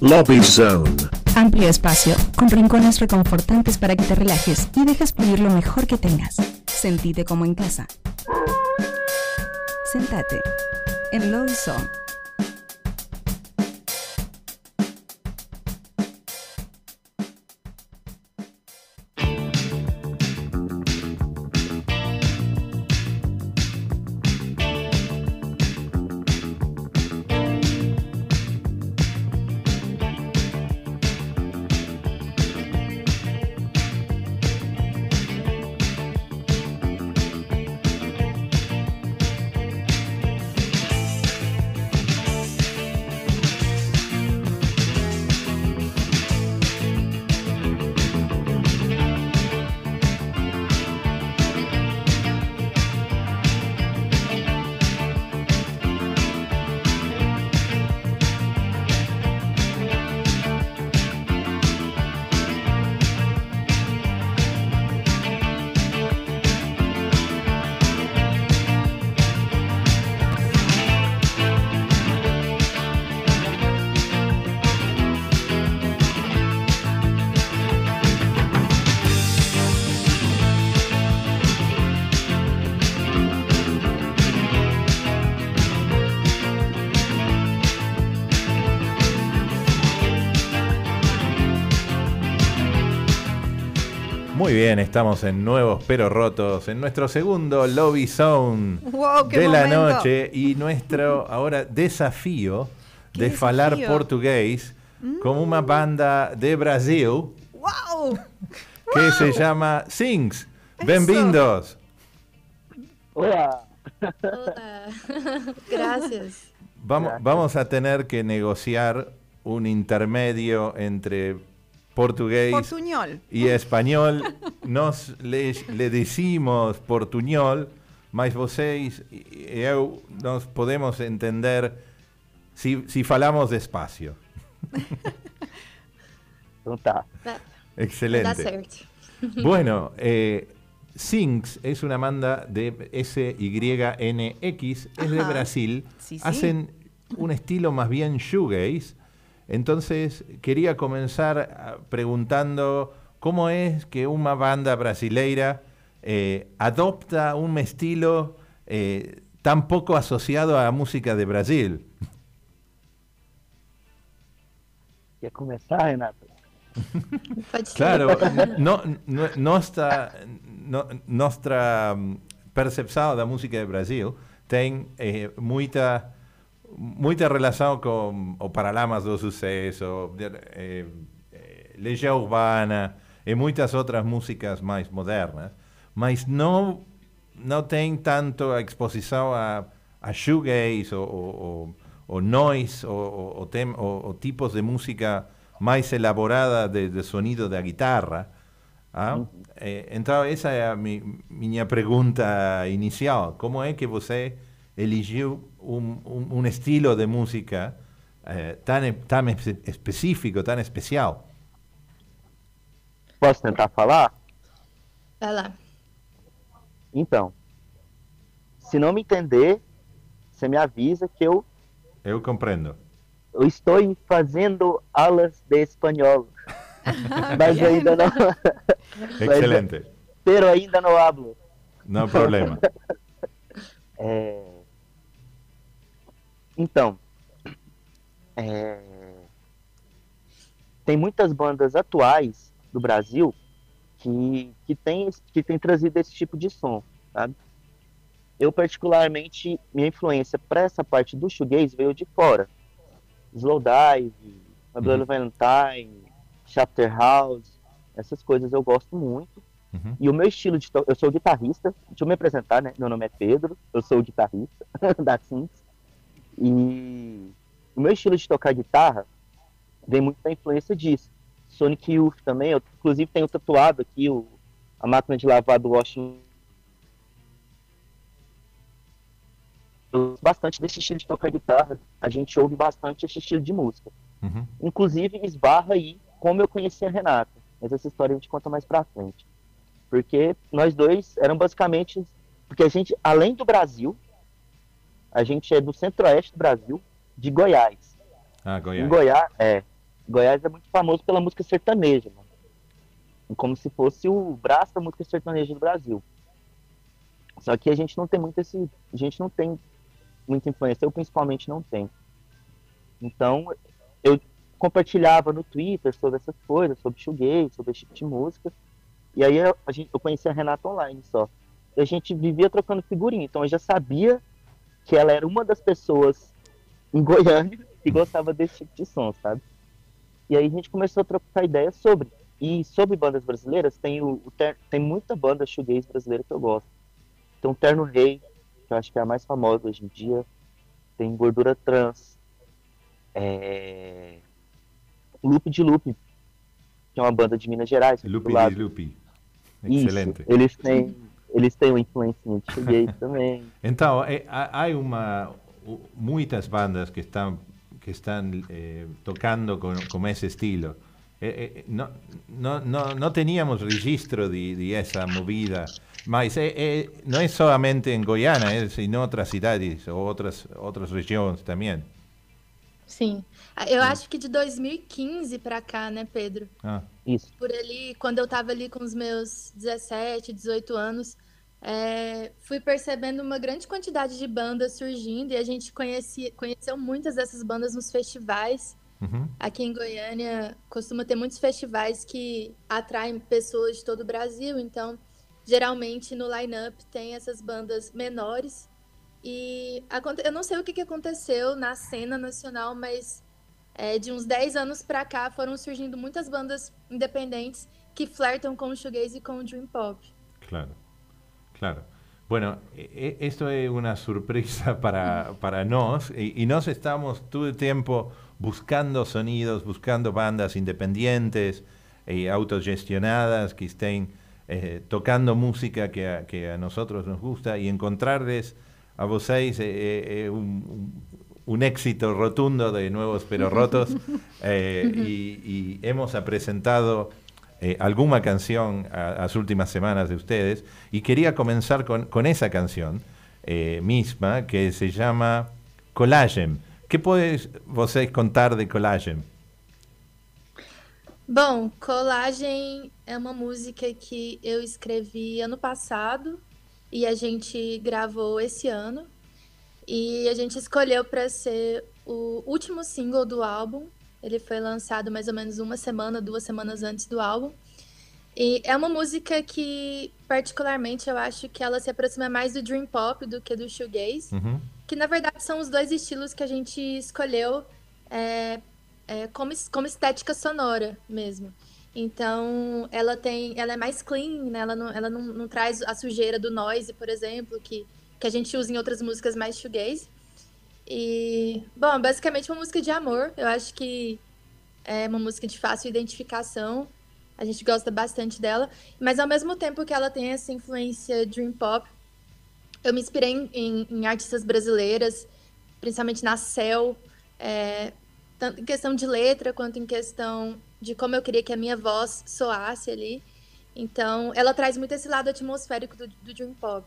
Lobby Zone. Amplio espacio, con rincones reconfortantes para que te relajes y dejes fluir lo mejor que tengas. Sentite como en casa. Sentate en Lobby Zone. Bien, estamos en Nuevos Pero Rotos, en nuestro segundo Lobby Zone Wow, de la noche y nuestro ahora desafío ¿Qué de falar desafío? Mm. portugués con una banda de Brasil ¡Wow! que se llama Sings. Bem-vindos. Hola. Hola. Gracias. Vamos, vamos a tener que negociar un intermedio entre portugués Portuñol. y español. Nós le, le decimos portuñol, mas vocês e eu nós podemos entender se, se falamos despacio. Excelente. Bueno, eh, Sings es una banda de SYNX, es de. Brasil. Sí, sí. Hacen un estilo más bien shoegaze. Entonces quería comenzar ah, preguntando cómo es que una banda brasileira eh, adopta un estilo eh, tan poco asociado a la música de Brasil. Quer começar, Renata? Pode ser. Claro, no, no, nuestra, no, nuestra mm, percepção da música de Brasil tem eh, muita muita relação com o Paralamas do Sucesso, de- eh, eh, Legião Urbana e muitas outras músicas mais modernas, mas não não tem tanto a exposição a, a shoegaze ou, ou, ou, noise ou, ou, tem- ou- tipos de música mais elaborada de, de sonido da guitarra. ah? Eh, então, essa é a mi, minha pergunta inicial. Como é que você eligiu um, um, um estilo de música eh, tão, tão espe- específico, tão especial? Posso tentar falar? Vai lá. Então, se não me entender, você me avisa que eu, Eu compreendo. eu estou fazendo aulas de espanhol. Mas ainda não. Excelente. Pero ainda não hablo. No problema. É, Então, é, tem muitas bandas atuais do Brasil que, que, tem, que tem trazido esse tipo de som, sabe? Eu, particularmente, minha influência para essa parte do shoegaze veio de fora. Slowdive, My Bloody Uhum. Valentine, Chapter House, essas coisas eu gosto muito. Uhum. E o meu estilo de eu sou guitarrista, deixa eu me apresentar, né? Meu nome é Pedro, eu sou guitarrista da Sims. E o meu estilo de tocar guitarra vem muito da influência disso. Sonic Youth também, eu inclusive tenho tatuado aqui o... a máquina de lavar do Washington. Bastante desse estilo de tocar guitarra, a gente ouve bastante esse estilo de música. Uhum. Inclusive, esbarra aí como eu conheci a Renata. Mas essa história a gente conta mais pra frente. Porque nós dois eram basicamente. Porque a gente, além do Brasil, a gente é do centro-oeste do Brasil, de Goiás. Ah, Em Goiás. Goiás, é. Goiás é muito famoso pela música sertaneja, mano. como se fosse o braço da música sertaneja do Brasil. Só que a gente não tem muito esse, a gente não tem muita influência, eu principalmente não tenho. Então, eu compartilhava no Twitter sobre essas coisas, sobre shoegaze, sobre esse tipo de música. E aí eu, a gente, eu conheci a Renata online só. E a gente vivia trocando figurinha, então eu já sabia que ela era uma das pessoas em Goiânia que gostava desse tipo de som, sabe? E aí a gente começou a trocar ideias sobre. E sobre bandas brasileiras, tem, o, o ter, tem muita banda shoegaze brasileira que eu gosto. Tem o Terno Rei, que eu acho que é a mais famosa hoje em dia. Tem Gordura Trans. É... Loop de Loop, que é uma banda de Minas Gerais. Loop de Loop. Excelente. Isso, eles têm, eles têm uma influência de shoegaze também. Então, é, há uma, muitas bandas que estão que están eh, tocando con, con, ese estilo. Eh, eh, no, no, no, no, teníamos registro de, de essa movida, mas não é somente em Goiânia, é em outras cidades ou outras, outras regiões também. Sim. Eu acho que de 2015 para cá, né, Pedro? Ah. Isso. Por ali, quando eu estava ali com os meus 17, 18 anos, é, fui percebendo uma grande quantidade de bandas surgindo e a gente conheci, conheceu muitas dessas bandas nos festivais. Uhum. Aqui em Goiânia costuma ter muitos festivais que atraem pessoas de todo o Brasil, então geralmente no line-up tem essas bandas menores. E eu não sei o que, aconteceu na cena nacional, mas é, de uns 10 anos para cá foram surgindo muitas bandas independentes que flertam com o shoegaze e com o dream pop. Claro. Claro. Bueno, esto es una sorpresa para, para nos y, y, nos estamos todo el tiempo buscando sonidos, buscando bandas independientes y autogestionadas que estén eh, tocando música que a, que a, nosotros nos gusta y encontrarles a vocês eh, eh, un, un, éxito rotundo de Nuevos Pero Rotos eh, y, y, hemos presentado eh, alguna canción a, las últimas semanas de ustedes y quería comenzar con, con esa canción eh, misma que se llama Collagen. ¿Qué podéis vocês contar de Collagen? Bom, Collagen é uma música que eu escrevi ano passado e a gente gravou esse ano. E a gente escolheu para ser o último single do álbum ele foi lançado mais ou menos uma semana, duas semanas antes do álbum. E é uma música que, particularmente, eu acho que ela se aproxima mais do dream pop do que do shoegaze. Uhum. Que, na verdade, são os dois estilos que a gente escolheu é, é, como, como estética sonora mesmo. Então, ela tem, ela é mais clean, né? Ela, não, ela não, não traz a sujeira do noise, por exemplo, que, que a gente usa em outras músicas mais shoegaze. E, bom, basicamente uma música de amor. Eu acho que é uma música de fácil identificação. A gente gosta bastante dela. Mas ao mesmo tempo que ela tem essa influência dream pop, eu me inspirei em, em, em artistas brasileiras, principalmente na Cell, é, tanto em questão de letra quanto em questão de como eu queria que a minha voz soasse ali. Então, ela traz muito esse lado atmosférico do, do dream pop.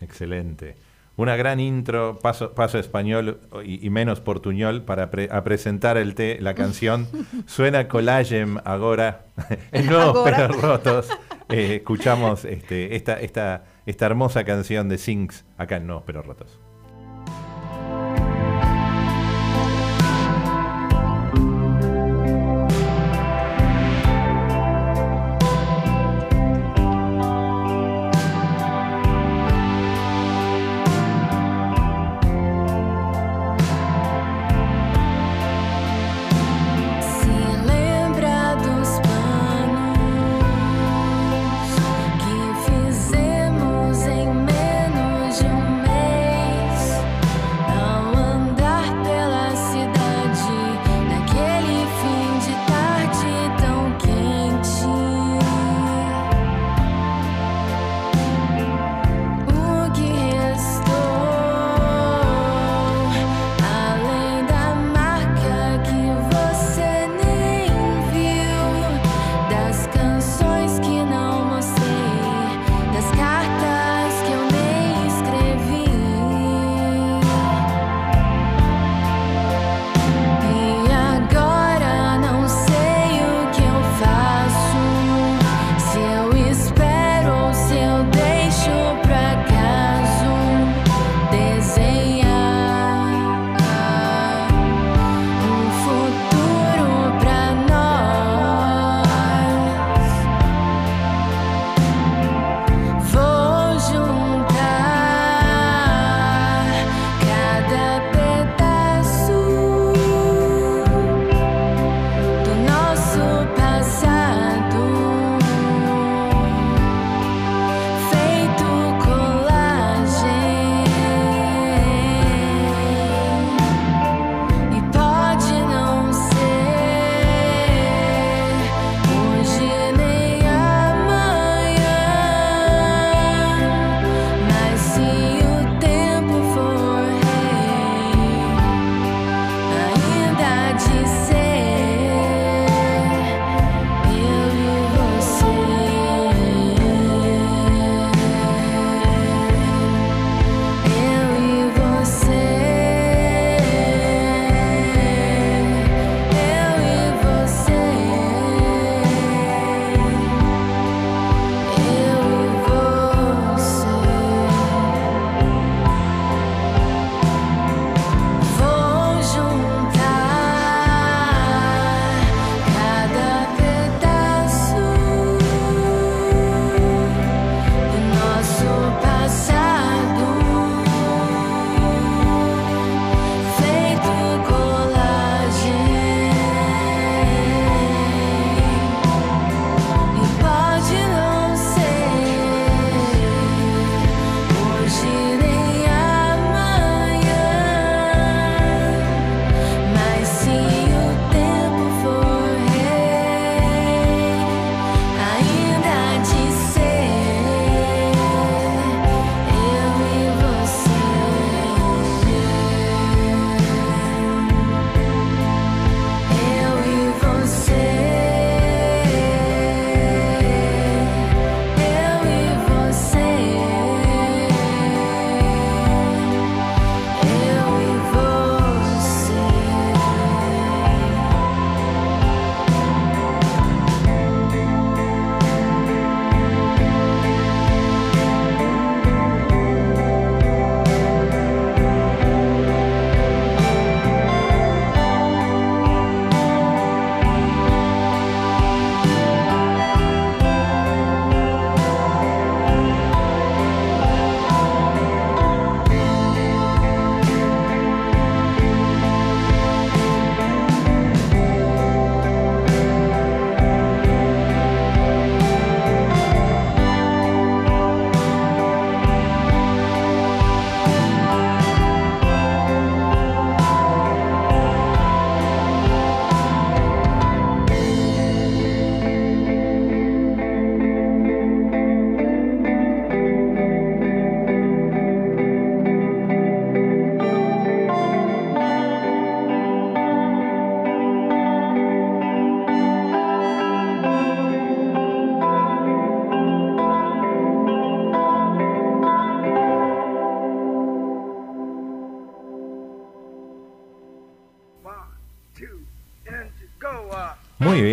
Excelente. una gran intro, paso, paso español y, menos portuñol para presentar el té, la canción. Suena Collagem ahora, en nuevos pero rotos. Eh, escuchamos este, esta, esta, esta hermosa canción de Sings acá en Nuevos pero rotos.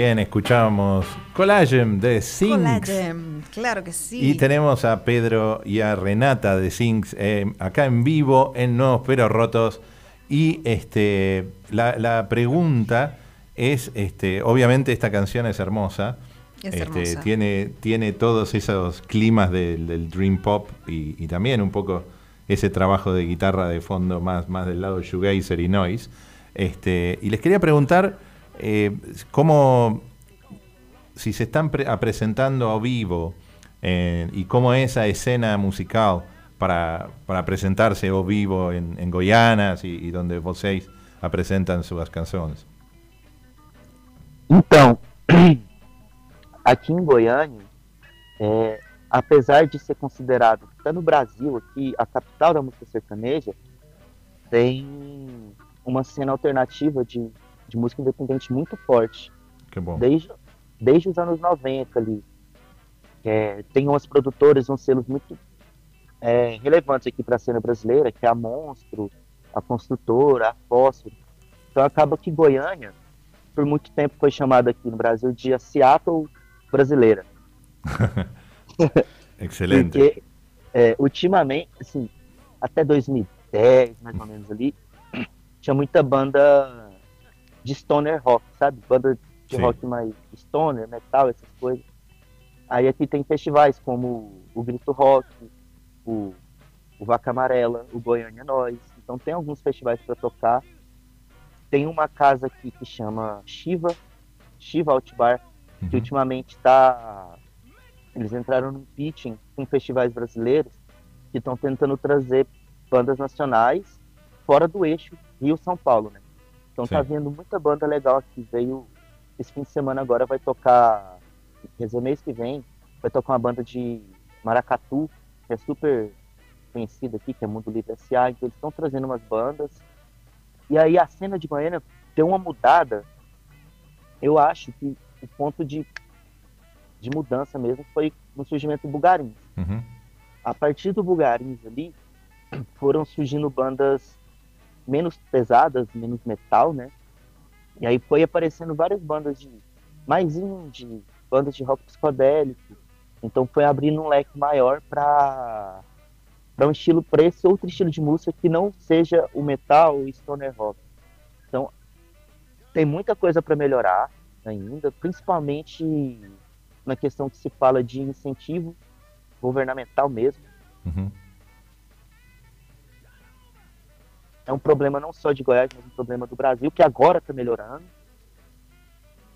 Bien, escuchamos Collagem de Sings. Collagem, claro que sí. Y tenemos a Pedro y a Renata de Sings eh, acá en vivo en Nuevos Pero Rotos. Y este, la, la pregunta es, este, obviamente esta canción es hermosa. Es Este, hermosa. tiene, tiene todos esos climas del, del Dream Pop y, y también un poco ese trabajo de guitarra de fondo más, más del lado shoegazer y noise. Este, y les quería preguntar eh, cómo, si se están pre- a presentando a vivo eh, y cómo es esa escena musical para, para presentarse ao vivo en, en Goianas y, y donde vocês apresentan sus canciones. Então, aqui em Goiânia, é, apesar de ser considerado, até no Brasil, aqui, a capital da música sertaneja, tem uma cena alternativa de, de música independente muito forte. Qué bom. desde, desde os anos 90 ali. É, tem umas produtoras, uns selos muito é, relevantes aqui para a cena brasileira, que é a Monstro, a Construtora, a Fósforo. Então acaba que Goiânia, por muito tempo foi chamada aqui no Brasil de a Seattle brasileira. Excelente. Porque é, ultimamente, assim, até 2010, mais ou menos ali, tinha muita banda de stoner rock, sabe? Banda de Sim. rock mais stoner, metal, essas coisas. Aí aqui tem festivais como o Grito Rock, o, o Vaca Amarela, o Goiânia Nós. Então tem alguns festivais para tocar. Tem uma casa aqui que chama Shiva, Shiva Outbar, que Uhum. ultimamente está. Eles entraram num pitching com festivais brasileiros que estão tentando trazer bandas nacionais fora do eixo Rio-São Paulo, né? Então tá Sim. vindo muita banda legal aqui. Veio esse fim de semana agora vai tocar, quer dizer, mês que vem, vai tocar uma banda de Maracatu, que é super conhecida aqui, que é Mundo Livre S.A. Então eles estão trazendo umas bandas. E aí a cena de Goiânia deu uma mudada. Eu acho que o ponto de, de mudança mesmo foi no surgimento do Bugarins. Uhum. A partir do Bugarins ali, foram surgindo bandas menos pesadas, menos metal, né? E aí foi aparecendo várias bandas de mais indie, bandas de rock psicodélico. Então foi abrindo um leque maior para para um estilo, para esse outro estilo de música que não seja o metal ou stoner rock. Então tem muita coisa para melhorar ainda, principalmente na questão que se fala de incentivo governamental mesmo. Uhum. É um problema não só de Goiás, mas um problema do Brasil, que agora está melhorando.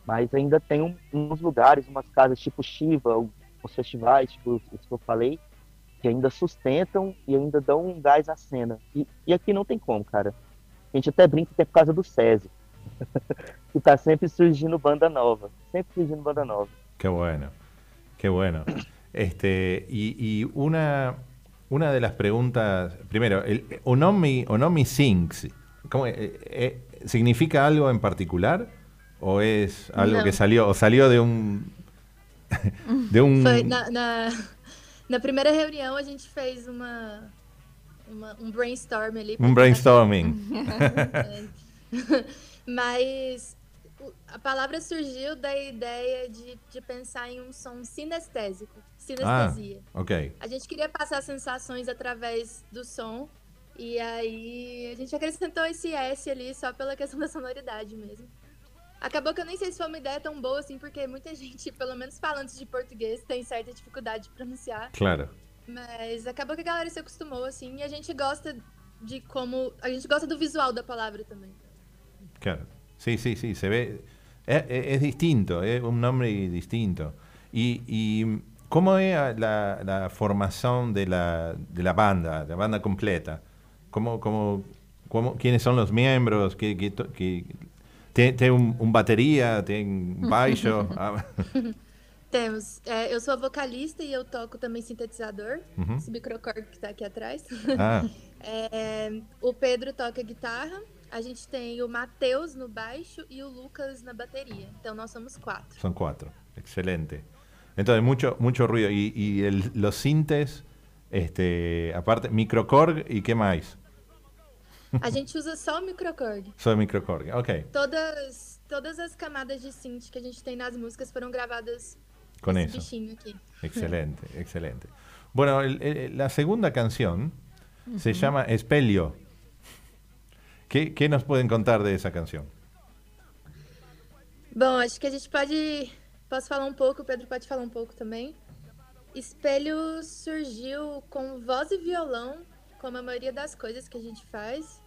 Mas ainda tem um- uns lugares, umas casas tipo Shiva, os festivais, tipo que eu falei, que ainda sustentam e ainda dão um gás à cena. E, e aqui não tem como, cara. A gente até brinca que é por causa do César. que tá sempre surgindo banda nova. Sempre surgindo banda nova. Qué bueno, qué bueno. Este, y, y una de las preguntas, primero, el Onomi, Onomi Sings, ¿cómo, eh, eh, ¿significa algo en particular? ¿O es algo No. que salió, o salió de un... de un... Foi na, na, na primeira reunião a gente fez uma, uma- um brainstorm ali. tentar- brainstorming. Mas a palavra surgiu da ideia de, de pensar em um som sinestésico, sinestesia. ok. A gente queria passar sensações através do som. E aí a gente acrescentou esse S ali só pela questão da sonoridade mesmo. Acabou que eu nem sei se foi uma ideia tão boa assim, porque muita gente, pelo menos falantes de português, tem certa dificuldade de pronunciar. Claro. Mas acabou que a galera se acostumou, assim, e a gente gosta de como. A gente gosta do visual da palavra também. Claro. Sí, sí, sí, se ve. Es, es- es distinto, es un nombre distinto. Y, y ¿cómo es la, la formación de la, de la banda, la banda completa? ¿Cómo, cómo, cómo- ¿Quiénes son los miembros? ¿Qué, qué qué- ¿Tiene, tiene un, un batería? ¿Tiene un baixo? Ah, Temos. é, eu sou vocalista e eu toco também sintetizador. Uhum. Esse microcorg que tá aqui atrás. ah, É, o Pedro toca guitarra. A gente tem o Matheus no baixo e o Lucas na bateria. Então nós somos quatro. son cuatro. Excelente. Entonces, mucho, mucho ruido. Y, y el- los sintes, este, aparte, microcorg y qué más. A gente usa só o microcorg. Só o microcorg, ok. Todas, todas as camadas de synth que a gente tem nas músicas foram gravadas Con esse eso. bichinho aqui. Excelente, excelente. Bueno, el- el- la segunda canción se llama Espelio. ¿Qué, qué nos pueden contar de esa canción? Bom, acho que a gente pode. Posso falar um pouco, o Pedro pode falar um pouco também. Espelho surgiu com voz e violão, como a maioria das coisas que a gente faz.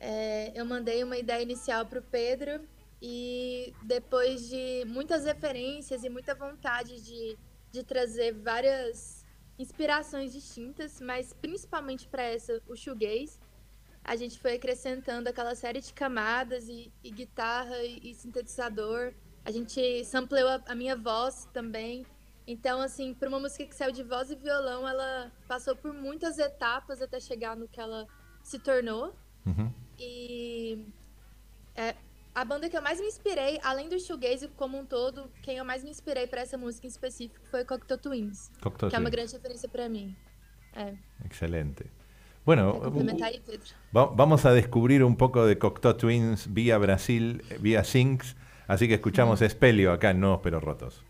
É, eu mandei uma ideia inicial para o Pedro e depois de muitas referências e muita vontade de, de trazer várias inspirações distintas, mas principalmente para essa, o shoegaze, a gente foi acrescentando aquela série de camadas e, e guitarra e, e sintetizador. A gente sampleou a, a minha voz também. Então, assim, para uma música que saiu de voz e violão, ela passou por muitas etapas até chegar no que ela se tornou. Ujú. E é, a banda que eu mais me inspirei, além do shoegaze como um todo, quem eu mais me inspirei para essa música em específico foi Cocteau Twins, Cocteau que é uma Twins. grande referência para mim. É, Excelente. Bueno, vamos a descubrir un poco de Cocteau Twins vía Brasil, vía Syncs, así que escuchamos Espelio acá en Nuevos Pero Rotos.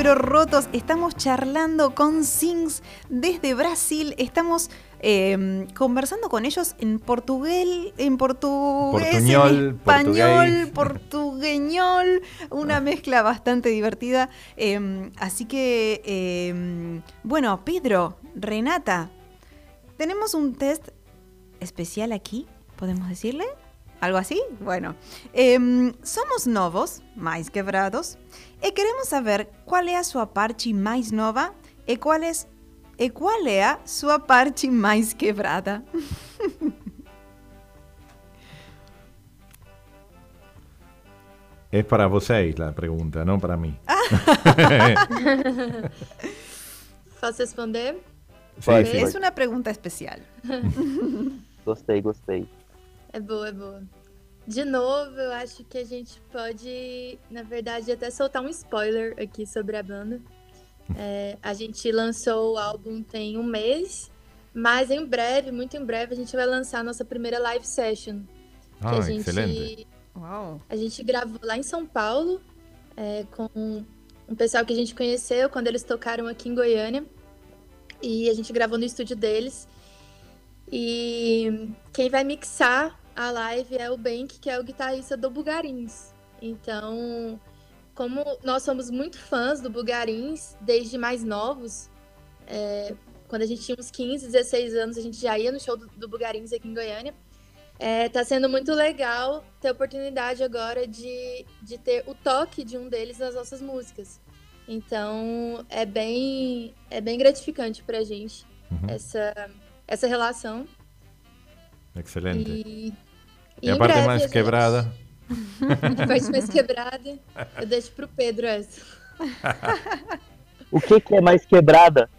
Pero Rotos. Estamos charlando con Sings desde Brasil. Estamos eh, conversando con ellos en portugués, en portugués, Portuñol, en español, portugués. portugueñol. Una mezcla bastante divertida. Eh, así que, eh, bueno, Pedro, Renata, tenemos un test especial aquí, ¿podemos decirle? ¿Algo así? Bueno, em, somos novos, mais quebrados, e queremos saber qual é a sua parte mais nova e qual é, e qual é a sua parte mais quebrada. Es para vocês la pregunta, no para mí. Posso responder? Sí, Pode, sí. Es una pregunta especial. Gostei, gostei. É boa, é boa. De novo, eu acho que a gente pode, na verdade, até soltar um spoiler aqui sobre a banda. É, a gente lançou o álbum tem um mês, mas em breve, muito em breve, a gente vai lançar a nossa primeira live session. Que Ah, a gente, excelente. A gente gravou lá em São Paulo é, com um pessoal que a gente conheceu quando eles tocaram aqui em Goiânia. E a gente gravou no estúdio deles. E quem vai mixar a live é o Bank, que é o guitarrista do Bugarins. Então, como nós somos muito fãs do Bugarins, desde mais novos, é, quando a gente tinha uns 15, 16 anos, a gente já ia no show do, do Bugarins aqui em Goiânia. É, tá sendo muito legal ter a oportunidade agora de, de ter o toque de um deles nas nossas músicas. Então é bem, é bem gratificante pra gente Uhum. essa, essa relação. Excelente. E, E a parte mais quebrada? A parte mais quebrada, eu deixo pro Pedro essa. O que, que é mais quebrada?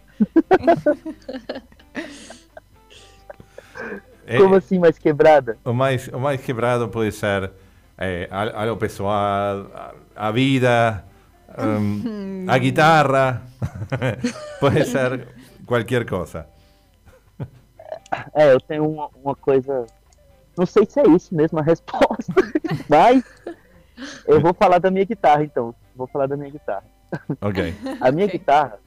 É- Como assim mais quebrada? o, mais, o mais quebrado pode ser al- algo pessoal, a, a vida, um, a guitarra, pode ser qualquer coisa. É, eu tenho uma, uma coisa. Não sei se é isso mesmo a resposta, mas eu vou falar da minha guitarra então. Vou falar da minha guitarra. Ok. A minha Ok. guitarra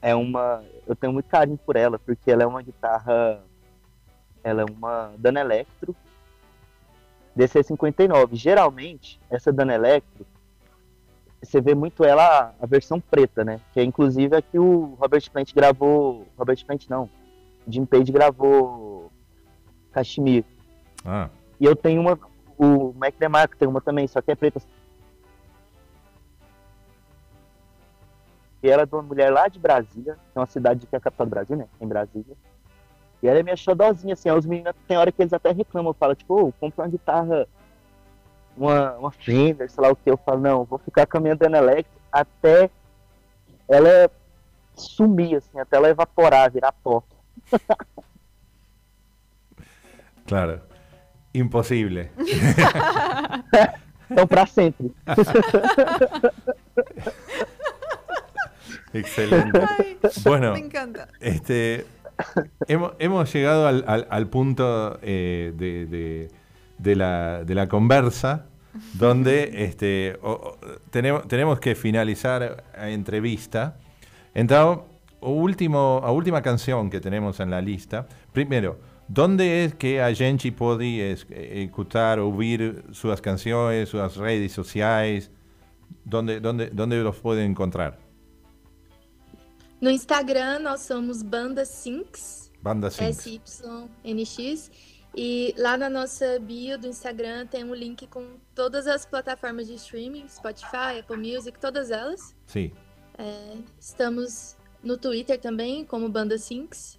é uma. Eu tenho muito carinho por ela, porque ela é uma guitarra. Ela é uma Dana Electro DC59. Geralmente, essa Dana Electro, você vê muito ela, a versão preta, né? Que é inclusive a que o Robert Plant gravou. Robert Plant não. Jim Page gravou Kashmir. Ah, E eu tenho uma. O Mac DeMarco tem uma também, só que é preta. E ela é de uma mulher lá de Brasília, que é uma cidade que é a capital do Brasil, né? Em Brasília. E ela é minha xodozinha, assim. Os meninos, tem hora que eles até reclamam, falam, tipo, ô, compra uma guitarra, uma, uma Fender, sei lá o que. Eu falo, não, vou ficar com a minha Dana Electro até ela sumir, assim, até ela evaporar, virar pó. claro. Imposible. Então, sempre. Excelente. Ay, Bueno, me encanta. Este, hemos, hemos llegado al, al- al punto eh, de, de- de la, de la conversa donde este, o- o- tenemos, tenemos que finalizar a entrevista. Então, o último, a última canción que tenemos en la lista, primero, ¿dónde es que a gente pode es- escuchar, oír sus canciones, sus redes sociales? ¿Dónde, dónde, dónde los pueden encontrar? No Instagram, nós somos Banda Sinks, Banda Sync. S-Y-N-X. E lá na nossa bio do Instagram tem um link com todas as plataformas de streaming, Spotify, Apple Music, todas elas. Sí. É, estamos no Twitter também, como Banda Sinks.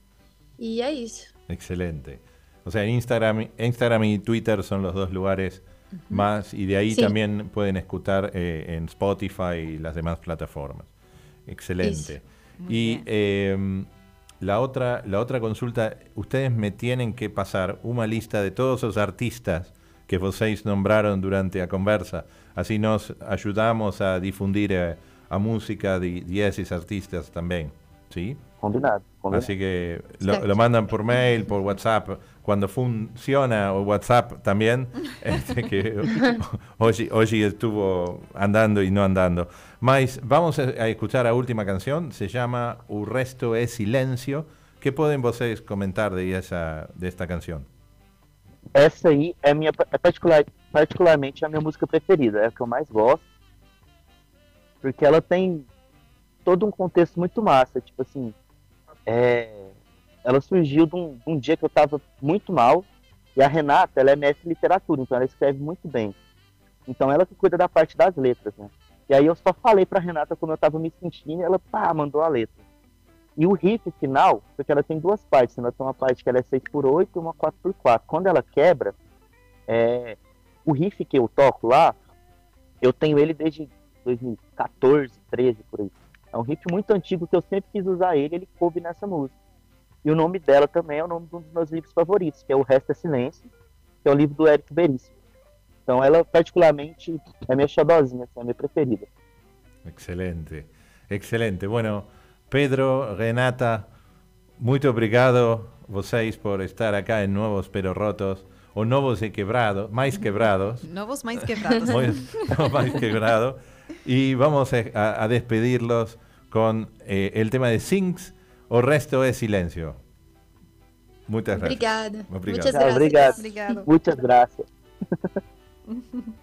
E é isso. Excelente. O sea, en Instagram, Instagram y Twitter son los dos lugares más, y de ahí Sí. también pueden escuchar eh, en Spotify y las demás plataformas. Excelente. y eh, la, otra, la otra consulta, ustedes me tienen que pasar una lista de todos los artistas que vocês nombraron durante la conversa, así nos ayudamos a difundir eh, a música de, de esos artistas también. ¿Sí? Combinado. combinado. Así que lo, lo mandan por mail, por WhatsApp. Cuando funciona o WhatsApp también, este, que hoy, hoy estuvo andando y no andando. Mas vamos a, a escuchar a última canción, se llama O Resto é Silencio. ¿Qué pueden vocês comentar de, esa, de esta canción? Essa aí é minha é particular, particularmente a minha música preferida, é a que eu mais gosto. Porque ela tem todo um contexto muito massa, tipo assim, é, ela surgiu de um, de um dia que eu tava muito mal, e a Renata, ela é mestre em literatura, então ela escreve muito bem. Então ela que cuida da parte das letras, né? E aí eu só falei pra Renata como eu tava me sentindo, e ela, pá, mandou a letra. E o riff final, porque ela tem duas partes, né? ela tem uma parte que ela é 6x8 e uma 4x4. Quando ela quebra, é, o riff que eu toco lá, eu tenho ele desde 2014, 13, por aí. É um riff muito antigo que eu sempre quis usar ele, ele coube nessa música. E o nome dela também é o nome de um dos meus livros favoritos, que é O Resto é Silêncio, que é o livro do Érico Veríssimo. Então ela, particularmente, é minha xodozinha, assim, é a minha preferida. Excelente, excelente. Bueno, Pedro, Renata, muito obrigado vocês por estar acá en Nuevos Pero Rotos, o Novos e Quebrados, mais quebrados. Novos mais quebrados. Muy, no, más quebrado. Y vamos a, a despedirlos con eh, el tema de Sings, o resto es silencio. Muchas gracias. Obrigada. Obrigado. Graças. obrigado. Obrigado. Muitas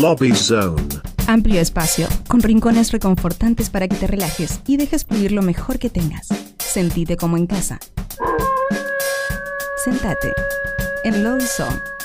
Lobby Zone. Amplio espacio, con rincones reconfortantes para que te relajes y dejes fluir lo mejor que tengas. Sentite como en casa. Sentate en Lobby Zone